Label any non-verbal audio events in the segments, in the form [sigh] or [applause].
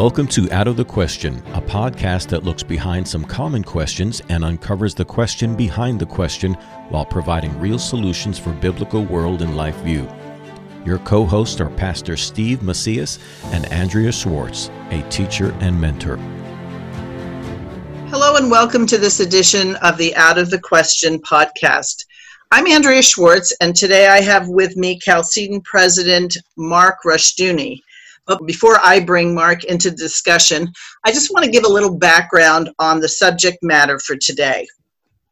Welcome to Out of the Question, a podcast that looks behind some common questions and uncovers the question behind the question while providing real solutions for biblical world and life view. Your co hosts are Pastor Steve Macias and Andrea Schwartz, a teacher and mentor. Hello, and welcome to this edition of the Out of the Question podcast. I'm Andrea Schwartz, and today I have with me Chalcedon President Mark Rushdoony. But before I bring Mark into discussion, I just want to give a little background on the subject matter for today.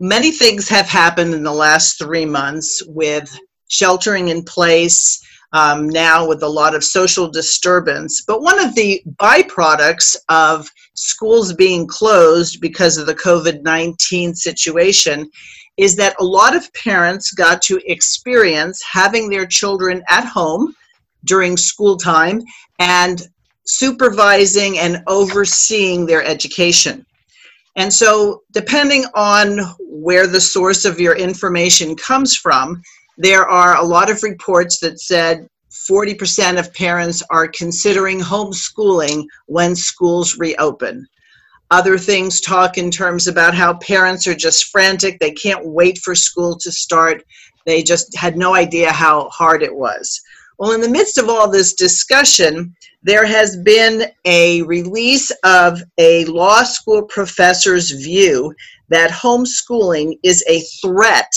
Many things have happened in the last three months with sheltering in place, um, now with a lot of social disturbance. But one of the byproducts of schools being closed because of the COVID 19 situation is that a lot of parents got to experience having their children at home during school time and supervising and overseeing their education. And so, depending on where the source of your information comes from, there are a lot of reports that said 40% of parents are considering homeschooling when schools reopen. Other things talk in terms about how parents are just frantic. They can't wait for school to start. They just had no idea how hard it was. Well, in the midst of all this discussion, there has been a release of a law school professor's view that homeschooling is a threat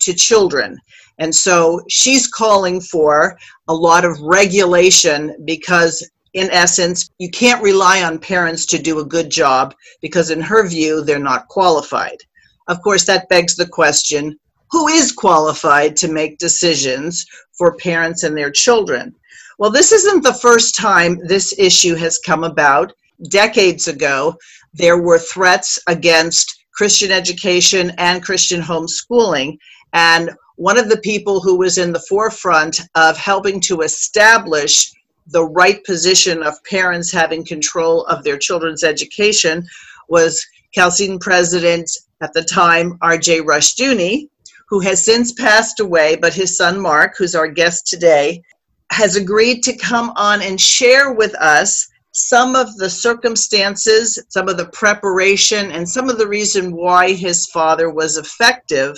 to children. And so she's calling for a lot of regulation because, in essence, you can't rely on parents to do a good job because, in her view, they're not qualified. Of course, that begs the question who is qualified to make decisions for parents and their children. Well, this isn't the first time this issue has come about. Decades ago, there were threats against Christian education and Christian homeschooling. And one of the people who was in the forefront of helping to establish the right position of parents having control of their children's education was Chalcedon president at the time, R.J. Rushdoony, who has since passed away, but his son Mark, who's our guest today, has agreed to come on and share with us some of the circumstances, some of the preparation, and some of the reason why his father was effective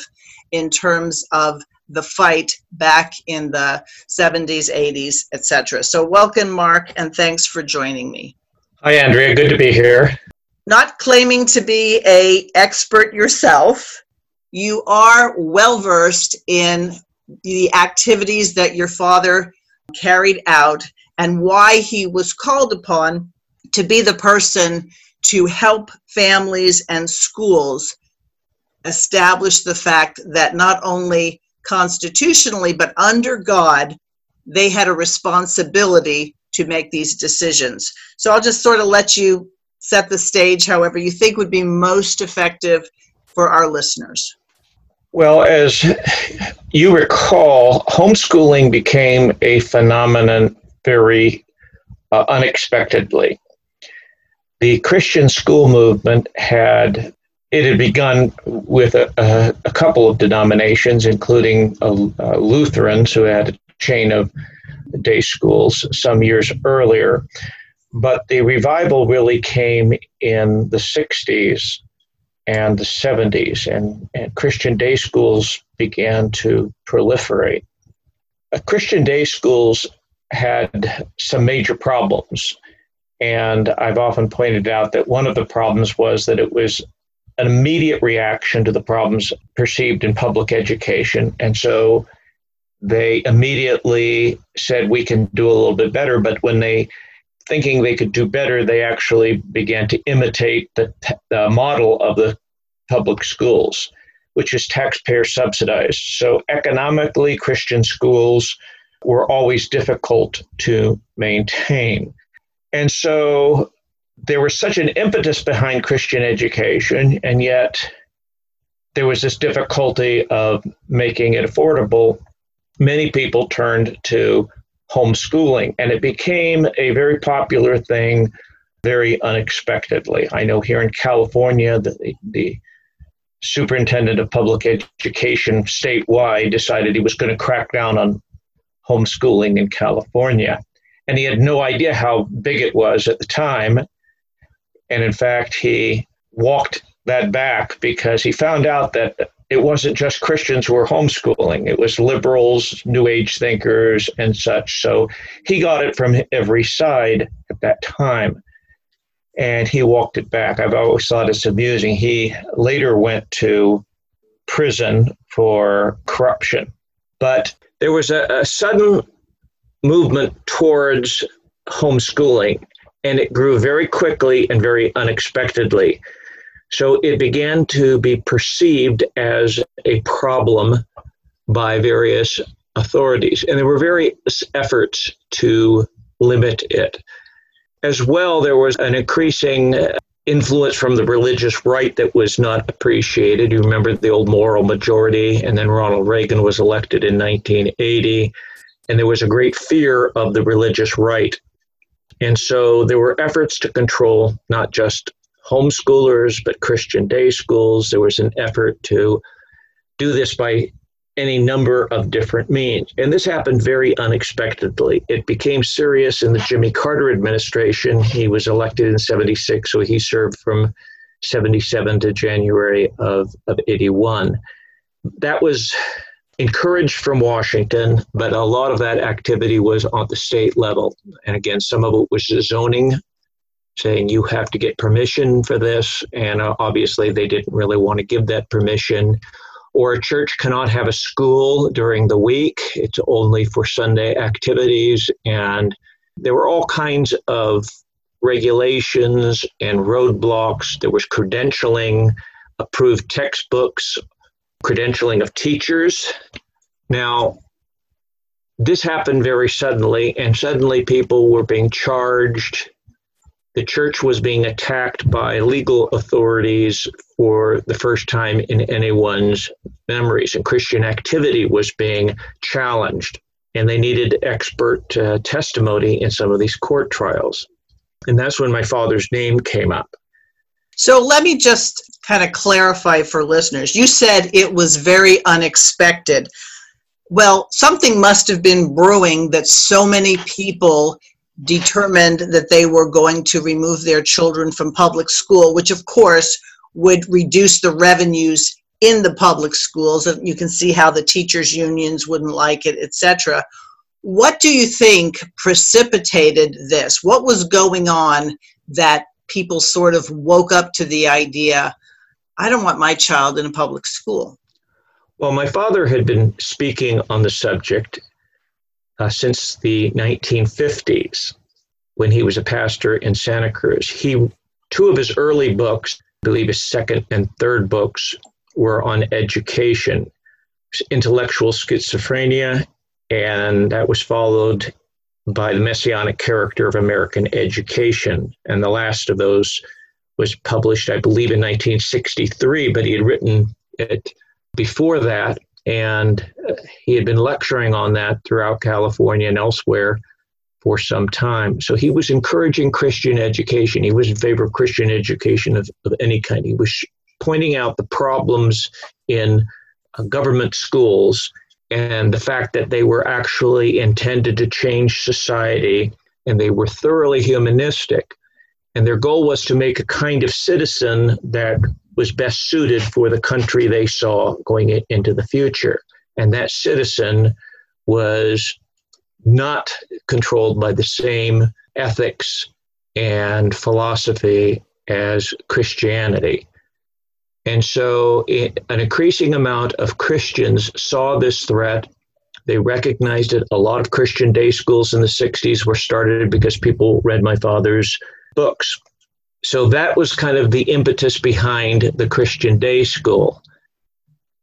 in terms of the fight back in the 70s, 80s, etc. So welcome, Mark, and thanks for joining me. Hi, Andrea. Good to be here. Not claiming to be a expert yourself, you are well versed in the activities that your father carried out and why he was called upon to be the person to help families and schools establish the fact that not only constitutionally but under God, they had a responsibility to make these decisions. So I'll just sort of let you set the stage however you think would be most effective for our listeners. Well, as you recall, homeschooling became a phenomenon very uh, unexpectedly. The Christian school movement had it had begun with a, a, a couple of denominations, including uh, Lutherans, who had a chain of day schools some years earlier. But the revival really came in the 60s and the 70s, and, and Christian day schools began to proliferate. Uh, Christian day schools had some major problems, and I've often pointed out that one of the problems was that it was an immediate reaction to the problems perceived in public education, and so they immediately said we can do a little bit better, but when they thinking they could do better, they actually began to imitate the, the model of the public schools, which is taxpayer subsidized. So, economically, Christian schools were always difficult to maintain. And so, there was such an impetus behind Christian education, and yet there was this difficulty of making it affordable. Many people turned to homeschooling, and it became a very popular thing very unexpectedly. I know here in California, the, the superintendent of public education statewide decided he was going to crack down on homeschooling in California. and he had no idea how big it was at the time. And in fact, he walked that back because he found out that it wasn't just Christians who were homeschooling, it was liberals, New Age thinkers, and such. So he got it from every side at that time. And he walked it back. I've always thought it's amusing. He later went to prison for corruption. But there was a, a sudden movement towards homeschooling, and it grew very quickly and very unexpectedly. So it began to be perceived as a problem by various authorities, and there were various efforts to limit it. As well, there was an increasing uh, influence from the religious right that was not appreciated. You remember the old moral majority, and then Ronald Reagan was elected in 1980, and there was a great fear of the religious right. And so there were efforts to control not just homeschoolers, but Christian day schools. There was an effort to do this by any number of different means. And this happened very unexpectedly. It became serious in the Jimmy Carter administration. He was elected in 76, so he served from 77 to January of, of 81. That was encouraged from Washington, but a lot of that activity was on the state level. And again, some of it was zoning saying you have to get permission for this, and uh, obviously they didn't really want to give that permission. Or a church cannot have a school during the week, it's only for Sunday activities. And there were all kinds of regulations and roadblocks. There was credentialing, approved textbooks, credentialing of teachers. Now, this happened very suddenly, and suddenly people were being charged the church was being attacked by legal authorities for the first time in anyone's memories, and Christian activity was being challenged. And they needed expert uh, testimony in some of these court trials. And that's when my father's name came up. So let me just kind of clarify for listeners. You said it was very unexpected. Well, something must have been brewing that so many people determined that they were going to remove their children from public school, which of course would reduce the revenues in the public schools. You can see how the teachers' unions wouldn't like it, etc. What do you think precipitated this? What was going on that people sort of woke up to the idea, I don't want my child in a public school? Well, my father had been speaking on the subject uh, since the 1950s when he was a pastor in Santa Cruz. He two of his early books, believe his second and third books, were on education, intellectual schizophrenia, and that was followed by the messianic character of American education. And the last of those was published, I believe, in 1963, but he had written it before that. And he had been lecturing on that throughout California and elsewhere for some time. So he was encouraging Christian education. He was in favor of Christian education of, of any kind. He was pointing out the problems in uh, government schools and the fact that they were actually intended to change society and they were thoroughly humanistic. And their goal was to make a kind of citizen that was best suited for the country they saw going into the future. And that citizen was not controlled by the same ethics and philosophy as Christianity. And so, it, an increasing amount of Christians saw this threat. They recognized it. A lot of Christian day schools in the 60s were started because people read my father's books so that was kind of the impetus behind the Christian day school.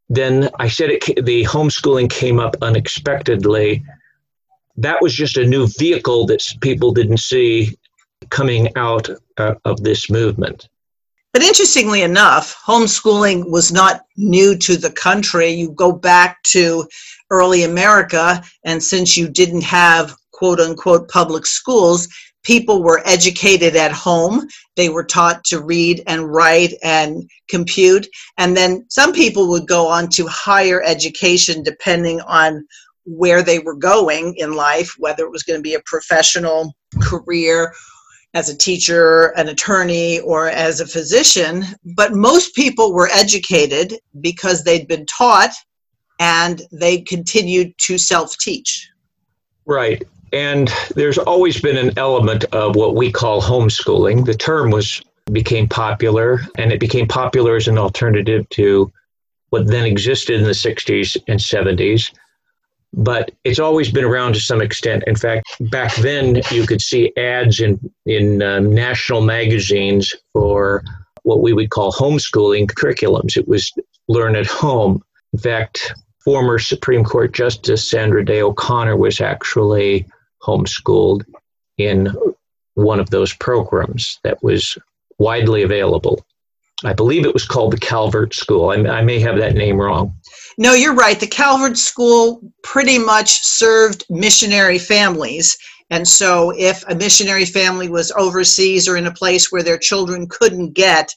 Then I said it, the homeschooling came up unexpectedly. That was just a new vehicle that people didn't see coming out uh, of this movement. But interestingly enough, homeschooling was not new to the country. You go back to early America, and since you didn't have quote unquote public schools, people were educated at home. They were taught to read and write and compute. And then some people would go on to higher education depending on where they were going in life, whether it was going to be a professional career as a teacher, an attorney, or as a physician. But most people were educated because they'd been taught and they continued to self teach. Right. And there's always been an element of what we call homeschooling. The term was became popular and it became popular as an alternative to what then existed in the 60s and 70s but it's always been around to some extent. In fact, back then you could see ads in in uh, national magazines for what we would call homeschooling curriculums. It was learn at home. In fact, former Supreme Court Justice Sandra Day O'Connor was actually homeschooled in one of those programs that was widely available. I believe it was called the Calvert School. I, I, may have that name wrong. No, you're right. The Calvert School pretty much served missionary families. And so, if a missionary family was overseas or in a place where their children couldn't get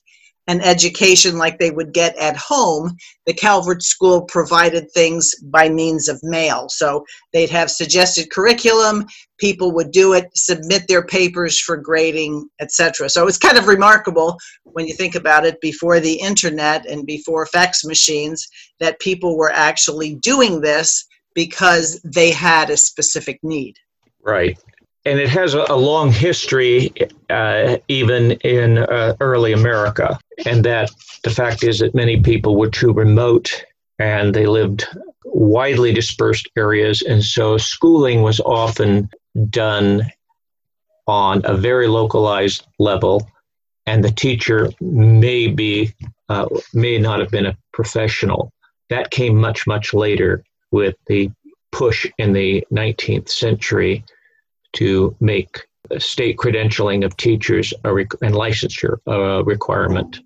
an education like they would get at home, the Calvert School provided things by means of mail. So they'd have suggested curriculum, people would do it, submit their papers for grading, etc. So it's kind of remarkable when you think about it before the internet and before fax machines that people were actually doing this because they had a specific need. Right and it has a, long history, uh, even in uh, early America. And that the fact is that many people were too remote and they lived widely dispersed areas. And so schooling was often done on a very localized level. And the teacher may be, uh, may not have been a professional. That came much, much later with the push in the 19th century to make state credentialing of teachers and licensure a requirement.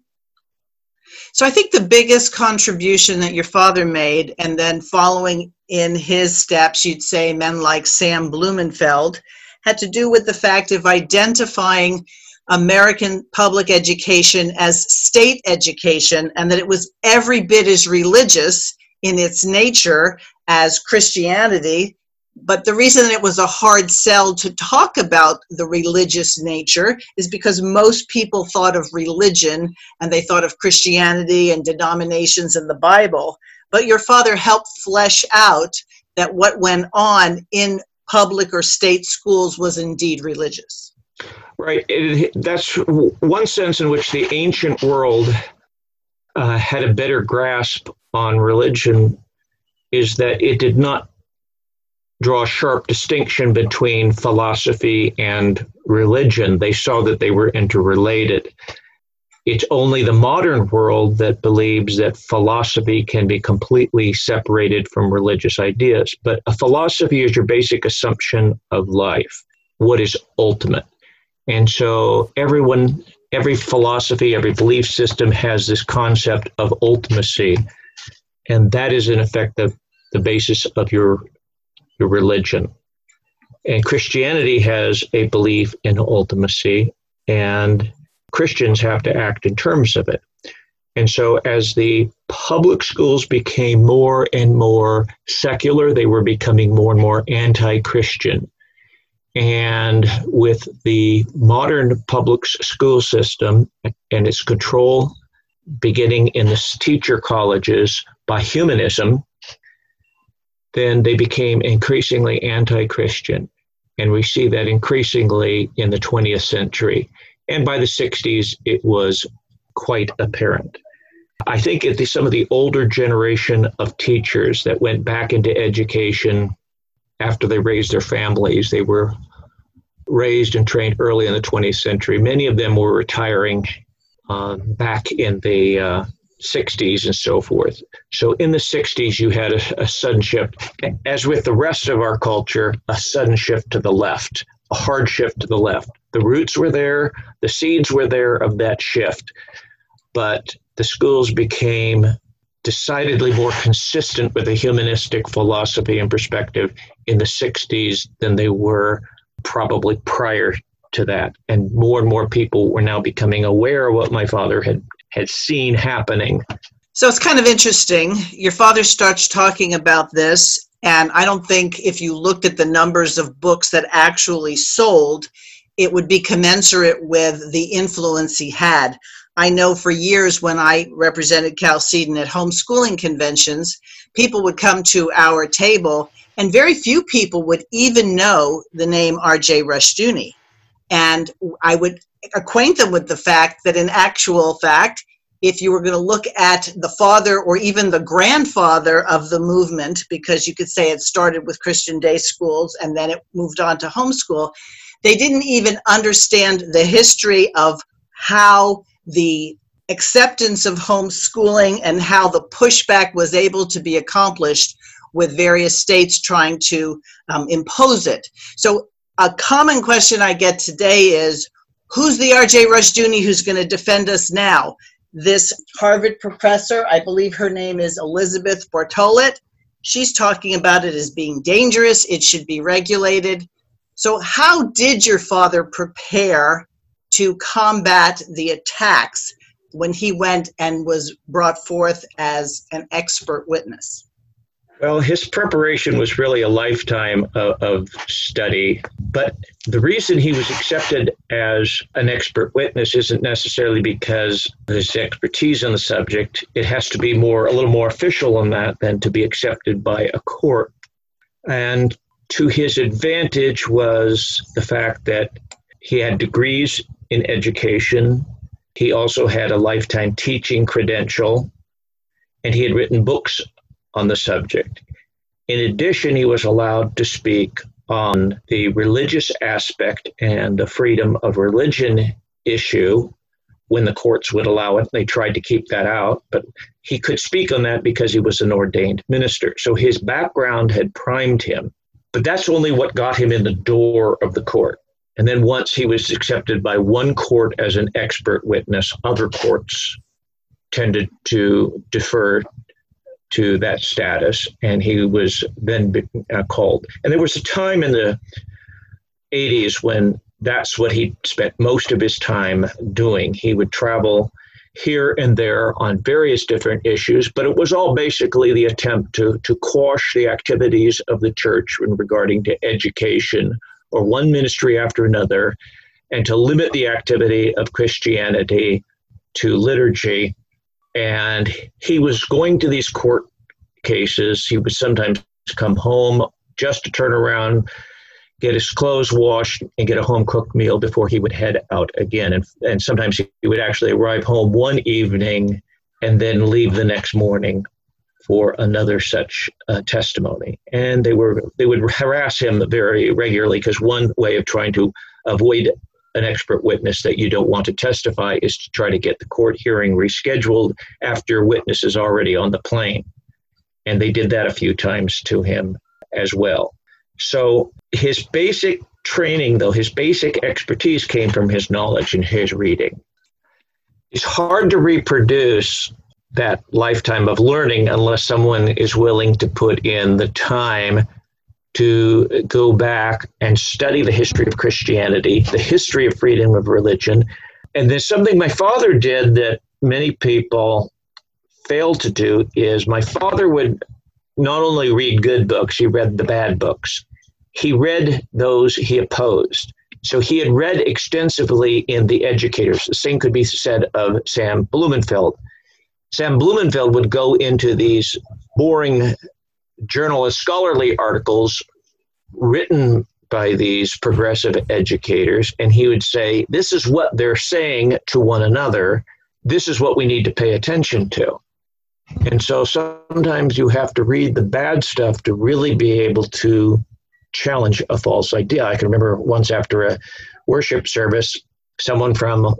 So I think the biggest contribution that your father made, and then following in his steps, you'd say men like Sam Blumenfeld, had to do with the fact of identifying American public education as state education and that it was every bit as religious in its nature as Christianity but the reason it was a hard sell to talk about the religious nature is because most people thought of religion and they thought of Christianity and denominations and the Bible. But your father helped flesh out that what went on in public or state schools was indeed religious. Right. That's one sense in which the ancient world uh, had a better grasp on religion is that it did not draw a sharp distinction between philosophy and religion. They saw that they were interrelated. It's only the modern world that believes that philosophy can be completely separated from religious ideas. But a philosophy is your basic assumption of life, what is ultimate. And so everyone, every philosophy, every belief system has this concept of ultimacy. And that is, in effect, the, the basis of your your religion. And Christianity has a belief in ultimacy, and Christians have to act in terms of it. And so, as the public schools became more and more secular, they were becoming more and more anti Christian. And with the modern public school system and its control beginning in the teacher colleges by humanism, then they became increasingly anti Christian. And we see that increasingly in the 20th century. And by the 60s, it was quite apparent. I think at the, some of the older generation of teachers that went back into education after they raised their families, they were raised and trained early in the 20th century. Many of them were retiring uh, back in the uh, 60s and so forth. So in the 60s, you had a, a, sudden shift. As with the rest of our culture, a sudden shift to the left, a hard shift to the left. The roots were there, the seeds were there of that shift, but the schools became decidedly more consistent with a humanistic philosophy and perspective in the 60s than they were probably prior to that. And more and more people were now becoming aware of what my father had had seen happening. So it's kind of interesting. Your father starts talking about this, And I don't think if you looked at the numbers of books that actually sold, it would be commensurate with the influence he had. I know for years when I represented Chalcedon at homeschooling conventions, people would come to our table, and very few people would even know the name R.J. Rushdoony. And I would acquaint them with the fact that, in actual fact, if you were going to look at the father or even the grandfather of the movement, because you could say it started with Christian day schools and then it moved on to homeschool, they didn't even understand the history of how the acceptance of homeschooling and how the pushback was able to be accomplished with various states trying to um, impose it. So, a common question I get today is who's the RJ Rushdoony who's going to defend us now? This Harvard professor, I believe her name is Elizabeth Bartholet. She's talking about it as being dangerous, it should be regulated. So, how did your father prepare to combat the attacks when he went and was brought forth as an expert witness? Well, his preparation was really a lifetime of, of, study. But the reason he was accepted as an expert witness isn't necessarily because of his expertise on the subject. It has to be more, a little more official on that than to be accepted by a court. And to his advantage was the fact that he had degrees in education. He also had a lifetime teaching credential, and he had written books on the subject. In addition, he was allowed to speak on the religious aspect and the freedom of religion issue when the courts would allow it. They tried to keep that out, but he could speak on that because he was an ordained minister. So his background had primed him. But that's only what got him in the door of the court. And then once he was accepted by one court as an expert witness, other courts tended to defer to that status, and he was then uh, called. And there was a time in the 80s when that's what he spent most of his time doing. He would travel here and there on various different issues, but it was all basically the attempt to, to quash the activities of the church in regarding to education or one ministry after another, and to limit the activity of Christianity to liturgy. And he was going to these court cases. He would sometimes come home just to turn around, get his clothes washed, and get a home cooked meal before he would head out again. And, and sometimes he would actually arrive home one evening and then leave the next morning for another such uh, testimony. And they were they would harass him very regularly because one way of trying to avoid an expert witness that you don't want to testify is to try to get the court hearing rescheduled after witness is already on the plane. And they did that a few times to him as well. So his basic training, though, his basic expertise came from his knowledge and his reading. It's hard to reproduce that lifetime of learning unless someone is willing to put in the time to go back and study the history of Christianity, the history of freedom of religion. And there's something my father did that many people fail to do is my father would not only read good books, he read the bad books. He read those he opposed. So he had read extensively in The Educators. The same could be said of Sam Blumenfeld. Sam Blumenfeld would go into these boring journalist scholarly articles written by these progressive educators, and he would say, This is what they're saying to one another. This is what we need to pay attention to. And so sometimes you have to read the bad stuff to really be able to challenge a false idea. I can remember once after a worship service, someone from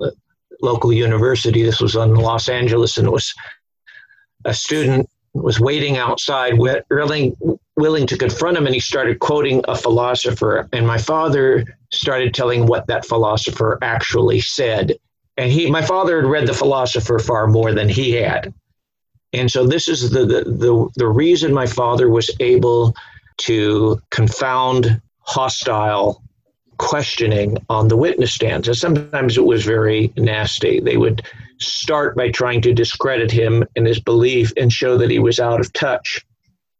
local university. This was in Los Angeles, and it was a student was waiting outside, willing willing to confront him, and he started quoting a philosopher. And my father started telling what that philosopher actually said. And he, my father, had read the philosopher far more than he had. And so this is the the the, the reason my father was able to confound hostile questioning on the witness stands. And sometimes it was very nasty. They would start by trying to discredit him and his belief and show that he was out of touch.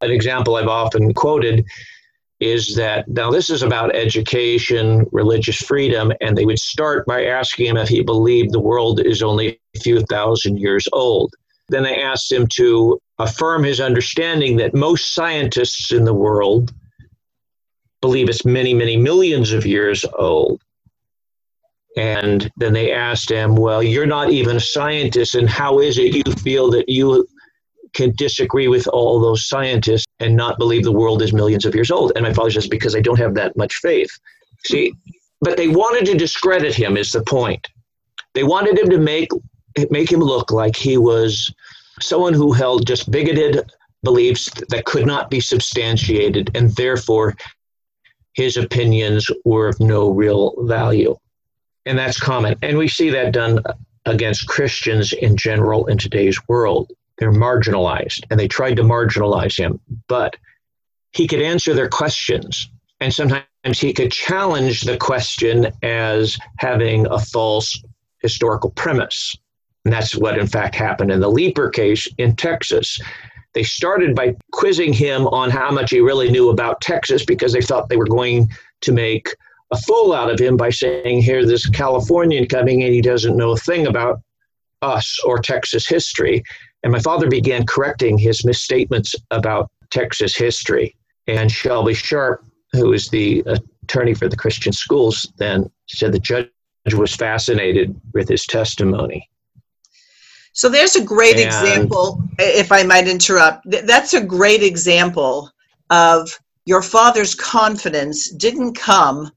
An example I've often quoted is that now this is about education, religious freedom, and they would start by asking him if he believed the world is only a few thousand years old. Then they asked him to affirm his understanding that most scientists in the world believe it's many, many millions of years old. And then they asked him, Well, you're not even a scientist, and how is it you feel that you can disagree with all those scientists and not believe the world is millions of years old? And my father says, Because I don't have that much faith. See, but they wanted to discredit him, is the point. They wanted him to make make him look like he was someone who held just bigoted beliefs that could not be substantiated, and therefore his opinions were of no real value. And that's common. And we see that done against Christians in general in today's world. They're marginalized, and they tried to marginalize him, but he could answer their questions. And sometimes he could challenge the question as having a false historical premise. And that's what, in fact, happened in the Leeper case in Texas. They started by quizzing him on how much he really knew about Texas because they thought they were going to make a fool out of him by saying, Here, this Californian coming and he doesn't know a thing about us or Texas history. And my father began correcting his misstatements about Texas history. And Shelby Sharp, who is the attorney for the Christian schools, then said the judge was fascinated with his testimony. So there's a great and, example, if I might interrupt. That's a great example of your father's confidence didn't come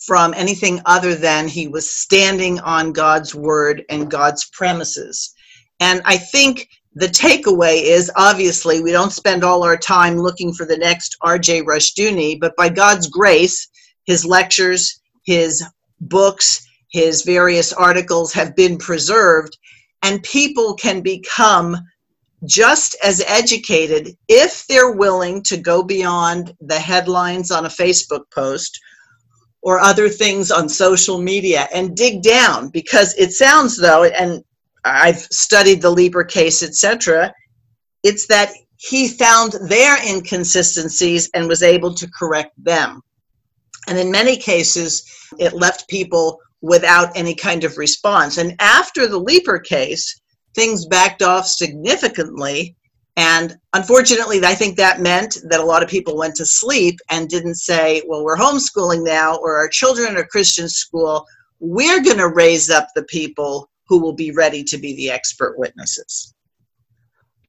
from anything other than he was standing on God's word and God's premises. And I think the takeaway is obviously we don't spend all our time looking for the next RJ Rushdoony, but by God's grace, his lectures, his books, his various articles have been preserved and people can become just as educated if they're willing to go beyond the headlines on a Facebook post or other things on social media and dig down because it sounds though and I've studied the Leeper case etc it's that he found their inconsistencies and was able to correct them and in many cases it left people without any kind of response. And after the Leeper case, things backed off significantly. And unfortunately, I think that meant that a lot of people went to sleep and didn't say, well, we're homeschooling now, or our children are Christian school. We're going to raise up the people who will be ready to be the expert witnesses.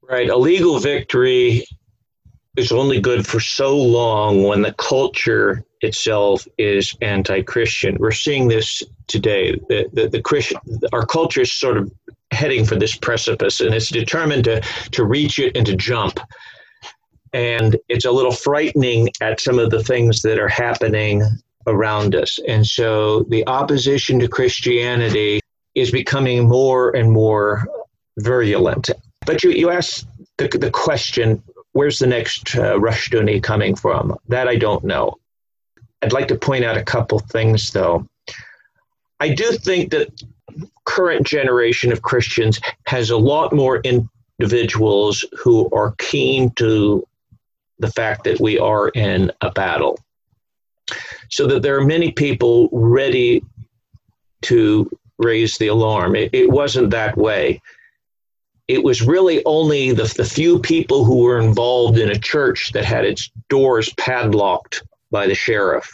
Right. A legal victory is only good for so long when the culture itself is anti-Christian. We're seeing this today. The, the, the Christian, our culture is sort of heading for this precipice, and it's determined to to reach it and to jump. And it's a little frightening at some of the things that are happening around us. And so the opposition to Christianity is becoming more and more virulent. But you, you asked the, the question where's the next uh, Rushdoony coming from? That I don't know. I'd like to point out a couple things, though. I do think that current generation of Christians has a lot more individuals who are keen to the fact that we are in a battle. So that there are many people ready to raise the alarm. It, it wasn't that way it was really only the, the few people who were involved in a church that had its doors padlocked by the sheriff,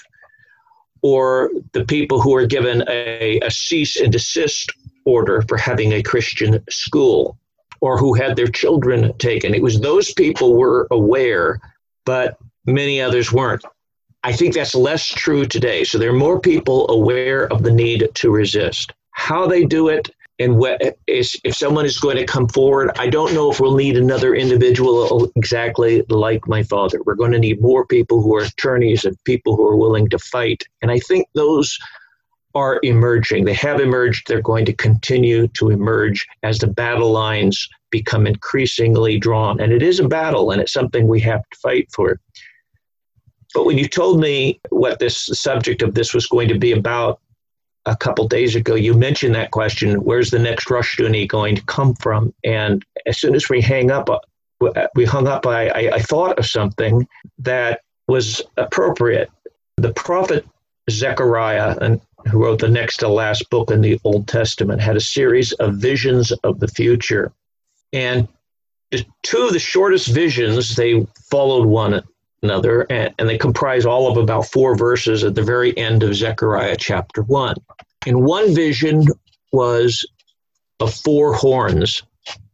or the people who were given a, a cease and desist order for having a Christian school, or who had their children taken. It was those people were aware, but many others weren't. I think that's less true today. So there are more people aware of the need to resist. How they do it, and if someone is going to come forward, I don't know if we'll need another individual exactly like my father. We're going to need more people who are attorneys and people who are willing to fight. And I think those are emerging. They have emerged. They're going to continue to emerge as the battle lines become increasingly drawn. And it is a battle, and it's something we have to fight for. But when you told me what this subject of this was going to be about, a couple days ago, you mentioned that question where's the next Rush Rushdoony going to come from? And as soon as we hang up, we hung up, I, I, I thought of something that was appropriate. The prophet Zechariah, and who wrote the next to last book in the Old Testament, had a series of visions of the future. And two of the shortest visions, they followed one another, and, and they comprise all of about four verses at the very end of Zechariah chapter 1. And one vision was of four horns.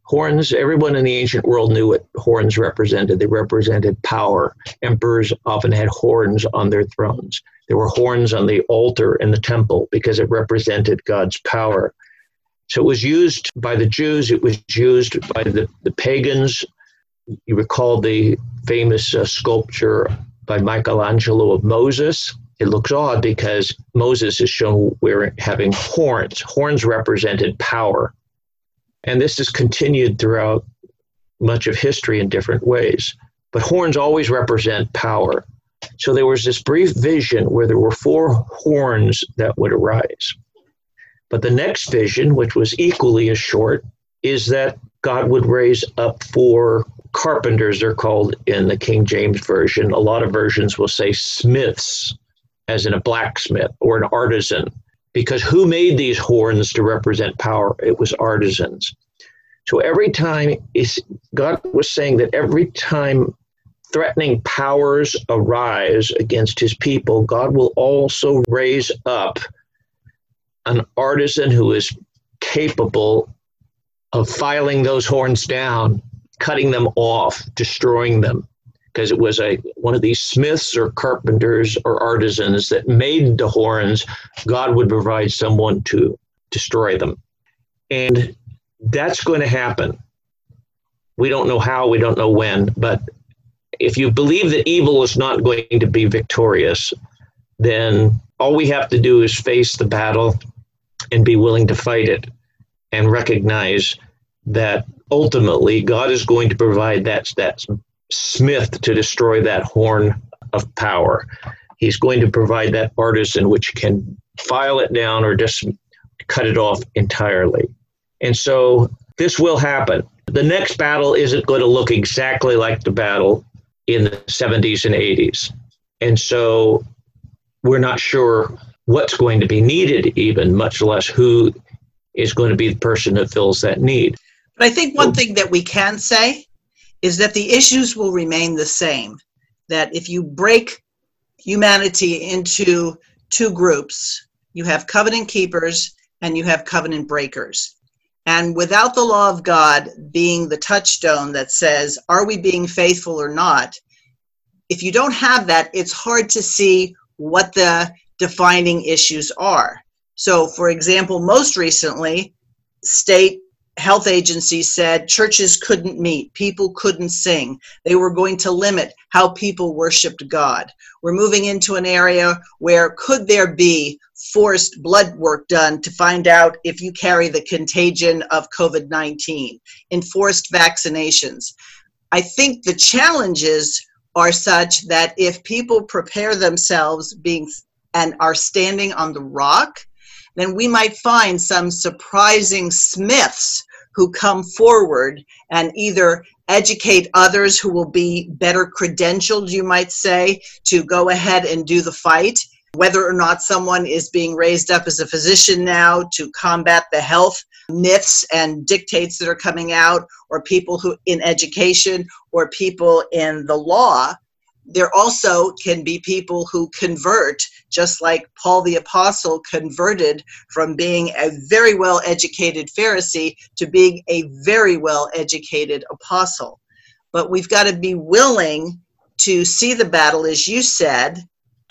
Horns, everyone in the ancient world knew what horns represented. They represented power. Emperors often had horns on their thrones. There were horns on the altar in the temple because it represented God's power. So it was used by the Jews, it was used by the, the pagans. You recall the famous uh, sculpture by Michelangelo of Moses. It looks odd because Moses is shown wearing having horns. Horns represented power. And this is continued throughout much of history in different ways. But horns always represent power. So there was this brief vision where there were four horns that would arise. But the next vision, which was equally as short, is that God would raise up four carpenters, they're called in the King James Version. A lot of versions will say smiths, as in a blacksmith or an artisan, because who made these horns to represent power? It was artisans. So every time God was saying that every time threatening powers arise against his people, God will also raise up an artisan who is capable of filing those horns down, cutting them off, destroying them. Because it was a one of these smiths or carpenters or artisans that made the horns, God would provide someone to destroy them. And that's going to happen. We don't know how, we don't know when, but if you believe that evil is not going to be victorious, then all we have to do is face the battle and be willing to fight it and recognize that ultimately God is going to provide that, that smith to destroy that horn of power. He's going to provide that artisan which can file it down or just cut it off entirely. And so this will happen. The next battle isn't going to look exactly like the battle in the 70s and 80s. And so we're not sure what's going to be needed, even much less who is going to be the person that fills that need. But I think one thing that we can say is that the issues will remain the same. That if you break humanity into two groups, you have covenant keepers and you have covenant breakers. And without the law of God being the touchstone that says, are we being faithful or not? If you don't have that, it's hard to see what the defining issues are. So, for example, most recently, state health agencies said churches couldn't meet, people couldn't sing. They were going to limit how people worshiped God. We're moving into an area where could there be forced blood work done to find out if you carry the contagion of COVID 19, enforced vaccinations. I think the challenges are such that if people prepare themselves being and are standing on the rock, then we might find some surprising smiths who come forward and either educate others who will be better credentialed, you might say, to go ahead and do the fight. Whether or not someone is being raised up as a physician now to combat the health myths and dictates that are coming out, or people who in education, or people in the law, there also can be people who convert, just like Paul the Apostle converted from being a very well educated Pharisee to being a very well educated apostle. But we've got to be willing to see the battle, as you said,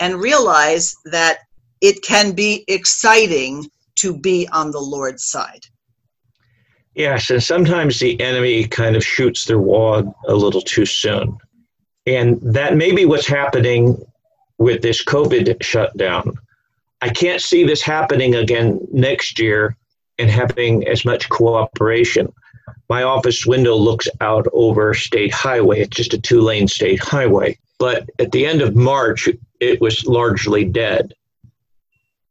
and realize that it can be exciting to be on the Lord's side. Yes, and sometimes the enemy kind of shoots their wad a little too soon. And that may be what's happening with this COVID shutdown. I can't see this happening again next year and having as much cooperation. My office window looks out over state highway. It's just a two lane state highway. But at the end of March, it was largely dead.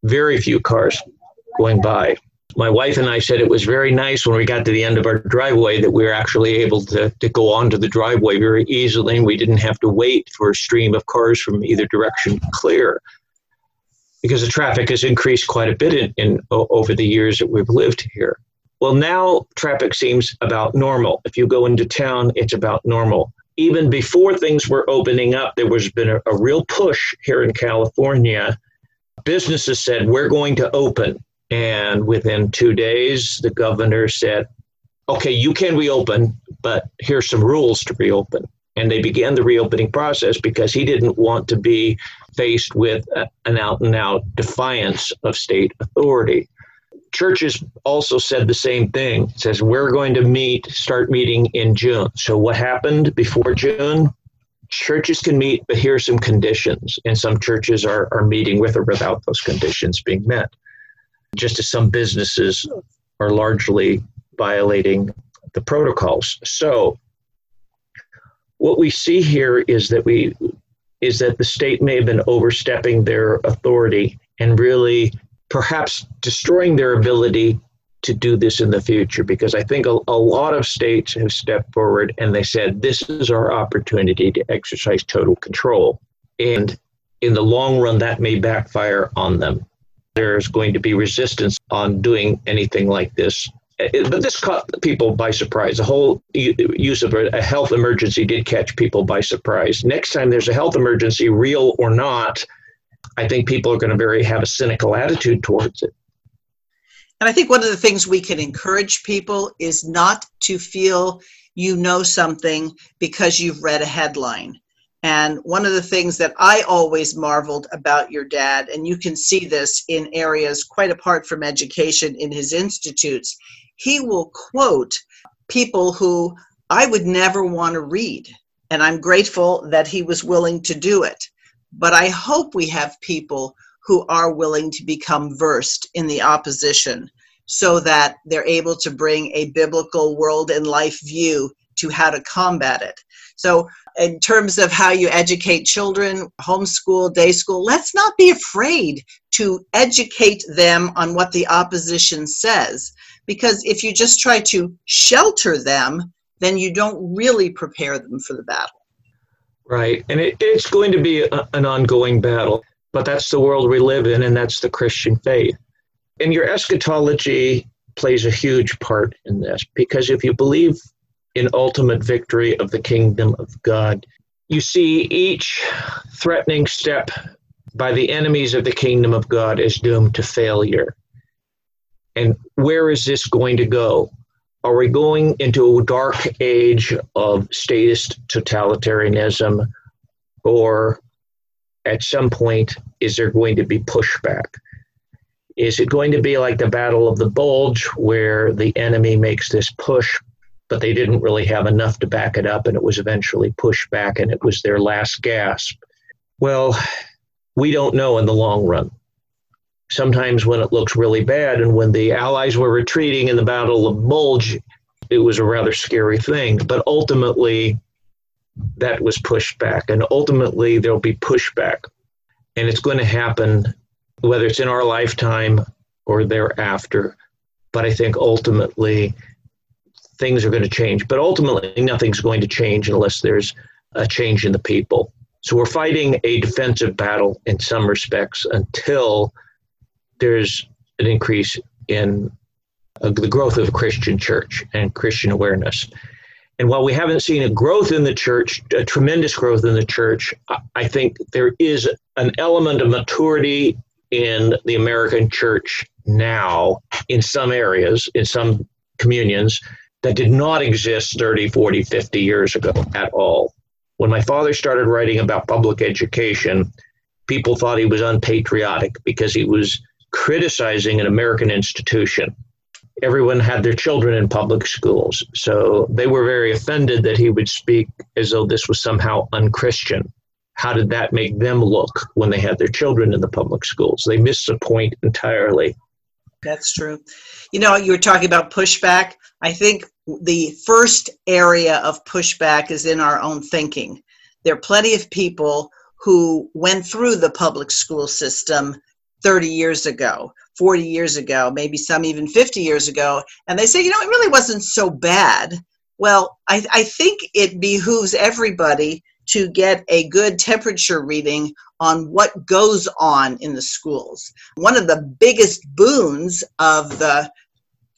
Very few cars going by. My wife and I said it was very nice when we got to the end of our driveway that we were actually able to, to go onto the driveway very easily and we didn't have to wait for a stream of cars from either direction clear because the traffic has increased quite a bit in, in over the years that we've lived here. Well, now traffic seems about normal. If you go into town, it's about normal. Even before things were opening up, there was been a, a real push here in California. Businesses said, We're going to open. And within two days, the governor said, Okay, you can reopen, but here's some rules to reopen. And they began the reopening process because he didn't want to be faced with an out and out defiance of state authority. Churches also said the same thing. It says we're going to meet, start meeting in June. So what happened before June? Churches can meet, but here are some conditions. And some churches are, are meeting with or without those conditions being met. Just as some businesses are largely violating the protocols. So what we see here is that we is that the state may have been overstepping their authority and really perhaps destroying their ability to do this in the future because I think a, a, lot of states have stepped forward and they said, this is our opportunity to exercise total control. And in the long run, that may backfire on them. There's going to be resistance on doing anything like this eh, but this caught people by surprise. The whole use of a health emergency did catch people by surprise. Next time there's a health emergency, real or not, I think people are going to very have a cynical attitude towards it. And I think one of the things we can encourage people is not to feel you know something because you've read a headline. And one of the things that I always marveled about your dad, and you can see this in areas quite apart from education in his institutes, he will quote people who I would never want to read. And I'm grateful that he was willing to do it. But I hope we have people who are willing to become versed in the opposition so that they're able to bring a biblical world and life view to how to combat it. So, in terms of how you educate children, homeschool, day school, let's not be afraid to educate them on what the opposition says because if you just try to shelter them, then you don't really prepare them for the battle. Right. And it, it's going to be a, an ongoing battle, but that's the world we live in, and that's the Christian faith. And your eschatology plays a huge part in this because if you believe in ultimate victory of the kingdom of God, you see each threatening step by the enemies of the kingdom of God is doomed to failure. And where is this going to go? Are we going into a dark age of statist totalitarianism, or at some point, is there going to be pushback? Is it going to be like the Battle of the Bulge, where the enemy makes this push, but they didn't really have enough to back it up, and it was eventually pushed back, and it was their last gasp? Well, we don't know in the long run sometimes when it looks really bad. And when the Allies were retreating in the Battle of Bulge, it was a rather scary thing. But ultimately, that was pushed back. And ultimately, there'll be pushback. And it's going to happen whether it's in our lifetime or thereafter. But I think ultimately, things are going to change. But ultimately, nothing's going to change unless there's a change in the people. So we're fighting a defensive battle in some respects until there's an increase in uh, the growth of a Christian church and Christian awareness. And while we haven't seen a growth in the church, a tremendous growth in the church, I think there is an element of maturity in the American church now in some areas, in some communions, that did not exist 30, 40, 50 years ago at all. When my father started writing about public education, people thought he was unpatriotic because he was criticizing an American institution. Everyone had their children in public schools, so they were very offended that he would speak as though this was somehow unchristian. How did that make them look when they had their children in the public schools? They missed the point entirely. That's true. You know, you were talking about pushback. I think the first area of pushback is in our own thinking. There are plenty of people who went through the public school system 30 years ago, 40 years ago, maybe some even 50 years ago, and they say, you know, it really wasn't so bad. Well, I, I think it behooves everybody to get a good temperature reading on what goes on in the schools. One of the biggest boons of the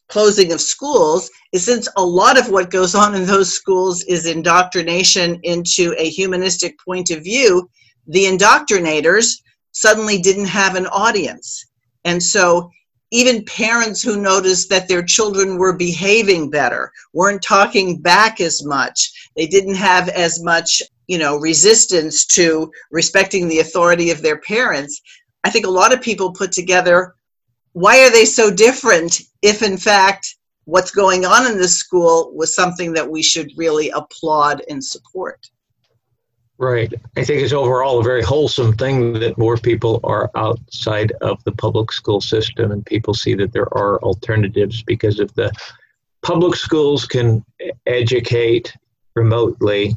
closing of schools is since a lot of what goes on in those schools is indoctrination into a humanistic point of view, the indoctrinators suddenly didn't have an audience. And so even parents who noticed that their children were behaving better, weren't talking back as much, they didn't have as much, you know, resistance to respecting the authority of their parents. I think a lot of people put together why are they so different if in fact what's going on in the school was something that we should really applaud and support Right. I think it's overall a very wholesome thing that more people are outside of the public school system and people see that there are alternatives because if the public schools can educate remotely,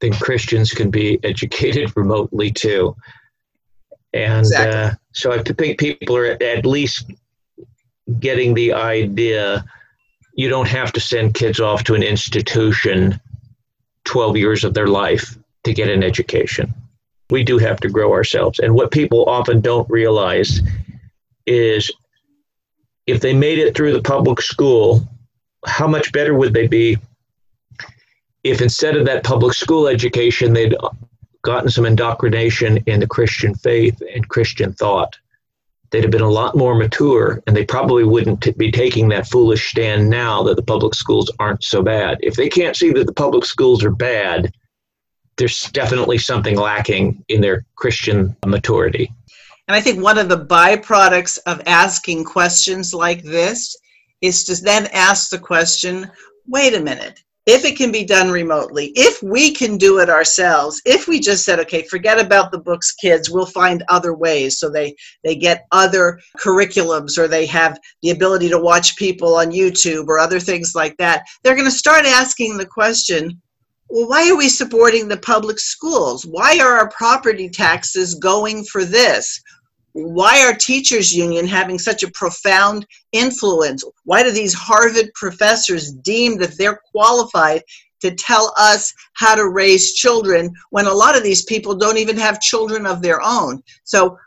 then Christians can be educated [laughs] remotely too. And exactly. uh, so I think people are at least getting the idea you don't have to send kids off to an institution 12 years of their life to get an education. We do have to grow ourselves. And what people often don't realize is if they made it through the public school, how much better would they be if instead of that public school education, they'd gotten some indoctrination in the Christian faith and Christian thought? They'd have been a lot more mature and they probably wouldn't t- be taking that foolish stand now that the public schools aren't so bad. If they can't see that the public schools are bad, there's definitely something lacking in their Christian maturity. And I think one of the byproducts of asking questions like this is to then ask the question wait a minute, if it can be done remotely, if we can do it ourselves, if we just said, okay, forget about the books, kids, we'll find other ways. So they, they get other curriculums or they have the ability to watch people on YouTube or other things like that. They're going to start asking the question well, why are we supporting the public schools? Why are our property taxes going for this? Why are teachers union having such a profound influence? Why do these Harvard professors deem that they're qualified to tell us how to raise children when a lot of these people don't even have children of their own? So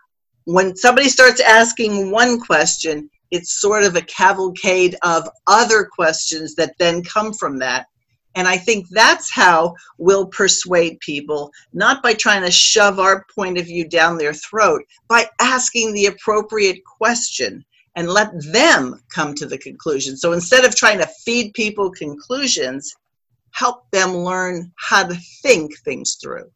when somebody starts asking one question, it's sort of a cavalcade of other questions that then come from that. And I think that's how we'll persuade people, not by trying to shove our point of view down their throat, by asking the appropriate question and let them come to the conclusion. So instead of trying to feed people conclusions, help them learn how to think things through.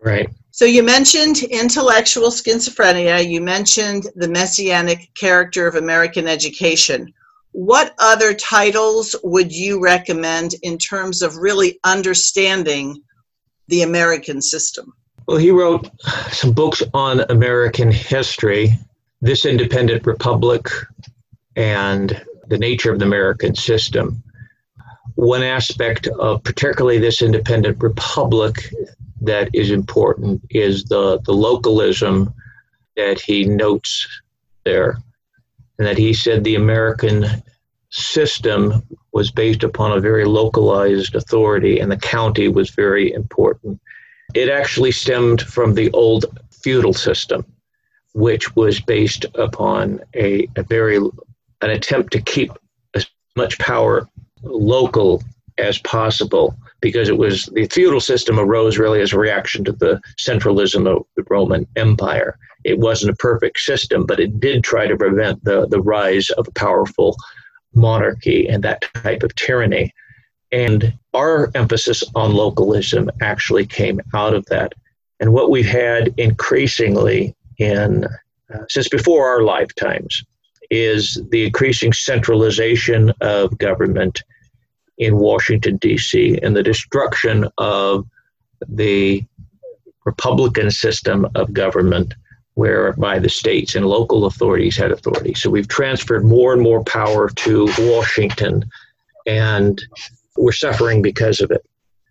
Right. So you mentioned intellectual schizophrenia, you mentioned the messianic character of American education what other titles would you recommend in terms of really understanding the American system? Well, he wrote some books on American history, This Independent Republic, and the nature of the American system. One aspect of particularly this independent republic that is important is the, the localism that he notes there and that he said the American system was based upon a very localized authority, and the county was very important. It actually stemmed from the old feudal system, which was based upon a, a very an attempt to keep as much power local as possible because it was the feudal system arose really as a reaction to the centralism of the Roman Empire. It wasn't a perfect system, but it did try to prevent the, the rise of a powerful monarchy and that type of tyranny. And our emphasis on localism actually came out of that. And what we've had increasingly in uh, since before our lifetimes is the increasing centralization of government in Washington, D.C., and the destruction of the Republican system of government whereby the states and local authorities had authority. So we've transferred more and more power to Washington, and we're suffering because of it.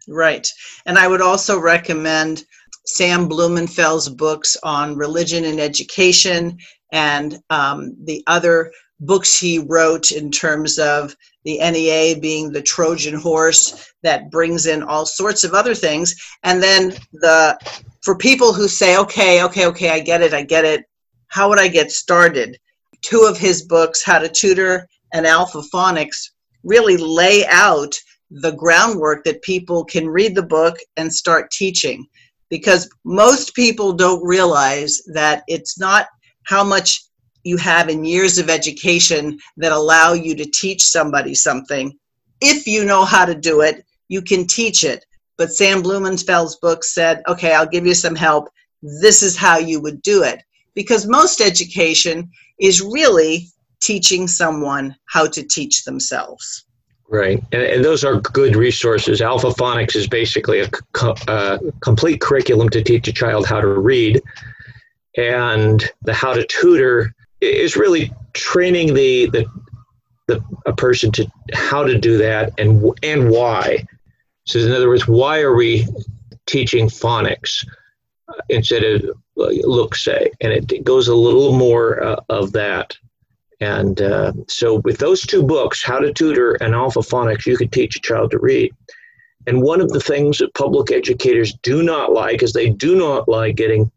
Right. And I would also recommend Sam Blumenfeld's books on religion and education and um, the other books he wrote in terms of the NEA being the Trojan horse that brings in all sorts of other things. And then the for people who say, okay, okay, okay, I get it, I get it. How would I get started? Two of his books, How to Tutor and Alpha Phonics, really lay out the groundwork that people can read the book and start teaching. Because most people don't realize that it's not how much you have in years of education that allow you to teach somebody something. If you know how to do it, you can teach it. But Sam Blumenfeld's book said, okay, I'll give you some help. This is how you would do it. Because most education is really teaching someone how to teach themselves. Right, and, and those are good resources. Alpha Phonics is basically a, a uh, complete curriculum to teach a child how to read, and the How to Tutor is really training the, the the a person to how to do that and and why. So in other words, why are we teaching phonics instead of look say? And it, goes a little more uh, of that. And uh, so with those two books, How to Tutor and Alpha Phonics, you could teach a child to read. And one of the things that public educators do not like is they do not like getting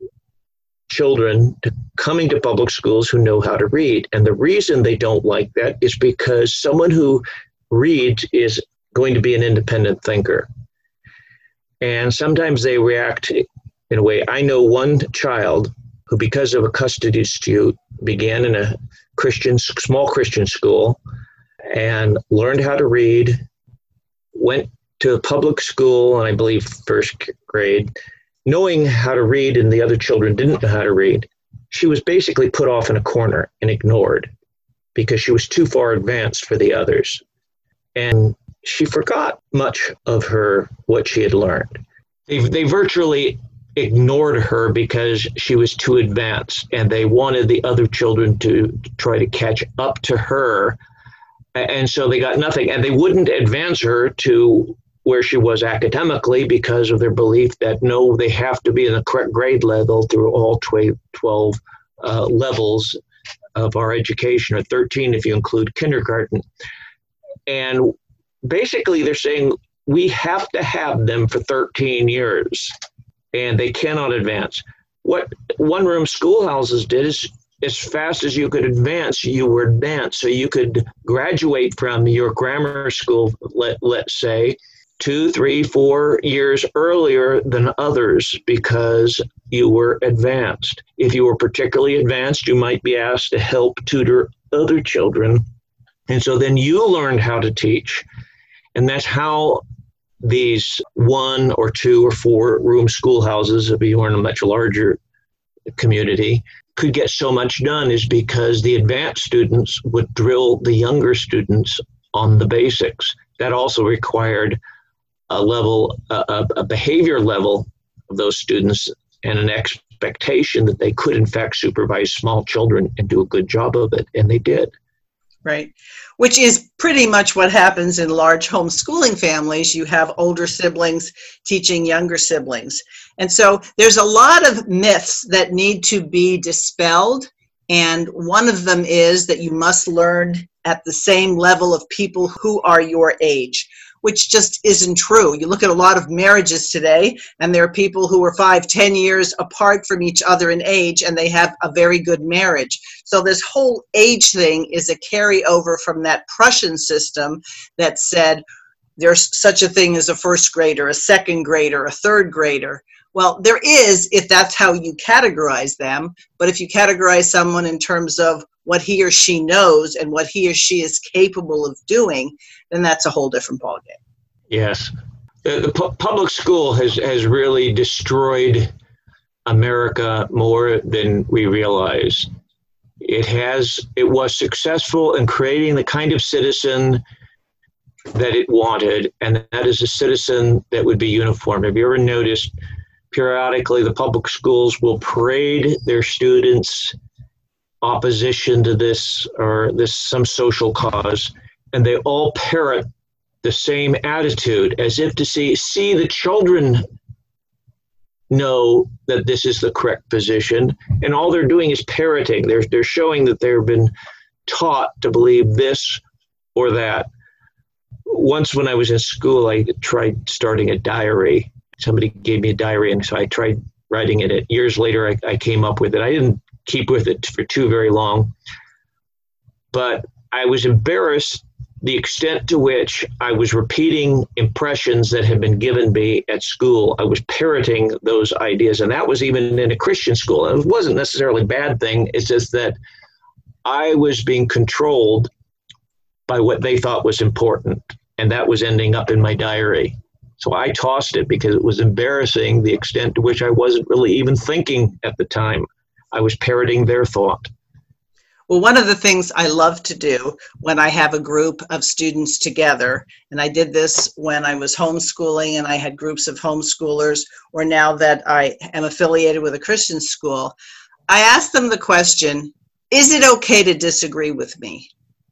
children to coming to public schools who know how to read. And the reason they don't like that is because someone who reads is going to be an independent thinker. And sometimes they react in a way. I know one child who, because of a custody dispute, began in a Christian, small Christian school and learned how to read, went to a public school, and I believe first grade, knowing how to read and the other children didn't know how to read, she was basically put off in a corner and ignored because she was too far advanced for the others. And she forgot much of her what she had learned. They, they virtually ignored her because she was too advanced and they wanted the other children to try to catch up to her and so they got nothing and they wouldn't advance her to where she was academically because of their belief that no, they have to be in the correct grade level through all 12 uh, levels of our education, or 13 if you include kindergarten. And basically, they're saying we have to have them for 13 years and they cannot advance. What one room schoolhouses did is as fast as you could advance, you were advanced. So you could graduate from your grammar school, let, let's say, two, three, four years earlier than others because you were advanced. If you were particularly advanced, you might be asked to help tutor other children. And so then you learned how to teach. And that's how these one or two or four room schoolhouses, if you were in a much larger community, could get so much done is because the advanced students would drill the younger students on the basics. That also required a level, a, a behavior level of those students and an expectation that they could in fact supervise small children and do a good job of it and they did. Right. Which is pretty much what happens in large homeschooling families. You have older siblings teaching younger siblings. And so there's a lot of myths that need to be dispelled and one of them is that you must learn at the same level of people who are your age which just isn't true. You look at a lot of marriages today, and there are people who are five, ten years apart from each other in age, and they have a very good marriage. So this whole age thing is a carryover from that Prussian system that said there's such a thing as a first grader, a second grader, a third grader. Well, there is if that's how you categorize them, but if you categorize someone in terms of what he or she knows and what he or she is capable of doing, then that's a whole different ballgame. Yes. The, the pu- public school has, has really destroyed America more than we realize. It has it was successful in creating the kind of citizen that it wanted, and that is a citizen that would be uniform. Have you ever noticed periodically the public schools will parade their students opposition to this or this some social cause and they all parrot the same attitude as if to see see the children know that this is the correct position, and all they're doing is parroting. They're they're showing that they've been taught to believe this or that. Once, when I was in school, I tried starting a diary. Somebody gave me a diary, and so I tried writing it. Years later, I, I came up with it. I didn't keep with it for too very long, but I was embarrassed the extent to which I was repeating impressions that had been given me at school. I was parroting those ideas, and that was even in a Christian school. It wasn't necessarily a bad thing. It's just that I was being controlled by what they thought was important, and that was ending up in my diary. So I tossed it because it was embarrassing the extent to which I wasn't really even thinking at the time. I was parroting their thought. Well, one of the things I love to do when I have a group of students together, and I did this when I was homeschooling and I had groups of homeschoolers, or now that I am affiliated with a Christian school, I ask them the question Is it okay to disagree with me?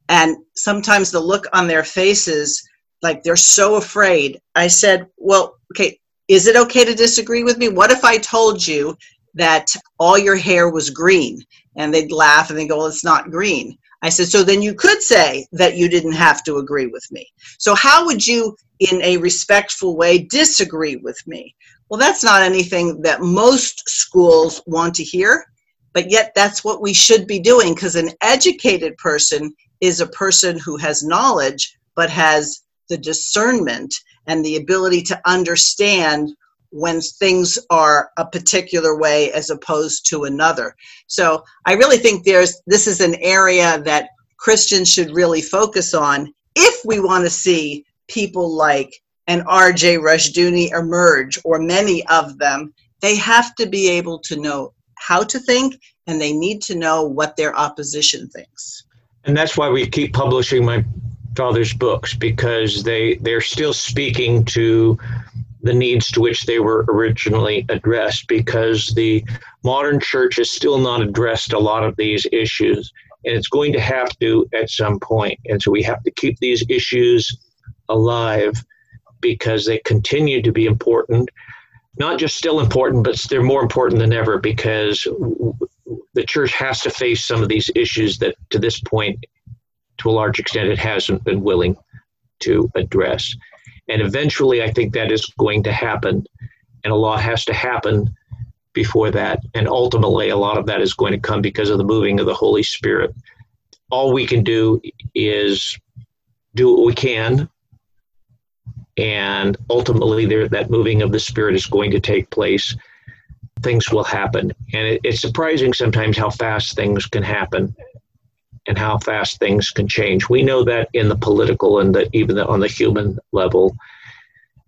And sometimes the look on their faces, like they're so afraid. I said, Well, okay, is it okay to disagree with me? What if I told you that all your hair was green and they'd laugh and they'd go, well, it's not green. I said, so then you could say that you didn't have to agree with me. So how would you, in a respectful way, disagree with me? Well, that's not anything that most schools want to hear, but yet that's what we should be doing because an educated person is a person who has knowledge but has the discernment and the ability to understand when things are a particular way as opposed to another. So I really think there's this is an area that Christians should really focus on if we want to see people like an RJ Rushdoony emerge or many of them, they have to be able to know how to think and they need to know what their opposition thinks. And that's why we keep publishing my father's books because they they're still speaking to the needs to which they were originally addressed because the modern church has still not addressed a lot of these issues. And it's going to have to at some point. And so we have to keep these issues alive because they continue to be important. Not just still important but they're more important than ever because the church has to face some of these issues that to this point to a large extent it hasn't been willing to address and eventually, I think that is going to happen. And a lot has to happen before that. And ultimately, a lot of that is going to come because of the moving of the Holy Spirit. All we can do is do what we can. And ultimately, there, that moving of the Spirit is going to take place. Things will happen. And it, it's surprising sometimes how fast things can happen and how fast things can change. We know that in the political and that even on the human level,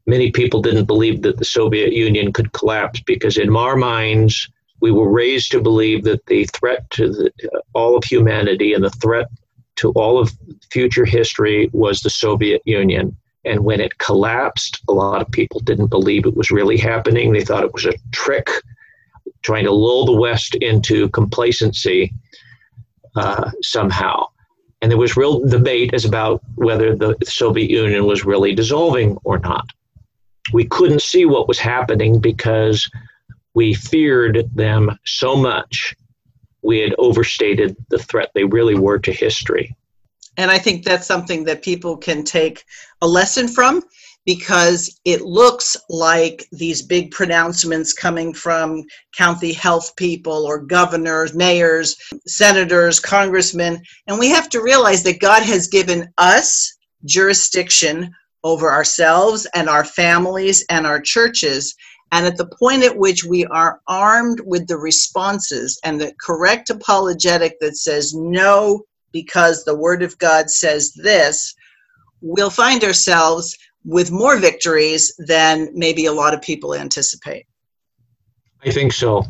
many people didn't believe that the Soviet Union could collapse because in our minds, we were raised to believe that the threat to the, uh, all of humanity and the threat to all of future history was the Soviet Union. And when it collapsed, a lot of people didn't believe it was really happening. They thought it was a trick trying to lull the West into complacency uh, somehow. And there was real debate as about whether the Soviet Union was really dissolving or not. We couldn't see what was happening because we feared them so much. We had overstated the threat they really were to history. And I think that's something that people can take a lesson from because it looks like these big pronouncements coming from county health people or governors, mayors, senators, congressmen. And we have to realize that God has given us jurisdiction over ourselves and our families and our churches. And at the point at which we are armed with the responses and the correct apologetic that says no, because the Word of God says this, we'll find ourselves with more victories than maybe a lot of people anticipate. I think so.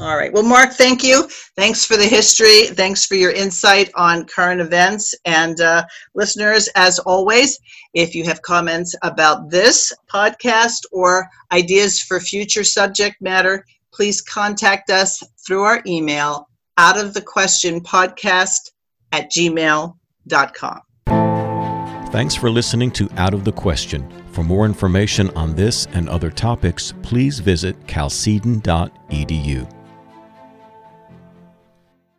All right. Well, Mark, thank you. Thanks for the history. Thanks for your insight on current events. And uh, listeners, as always, if you have comments about this podcast or ideas for future subject matter, please contact us through our email out of the question podcast at gmail.com. Thanks for listening to Out of the Question. For more information on this and other topics, please visit chalcedon.edu.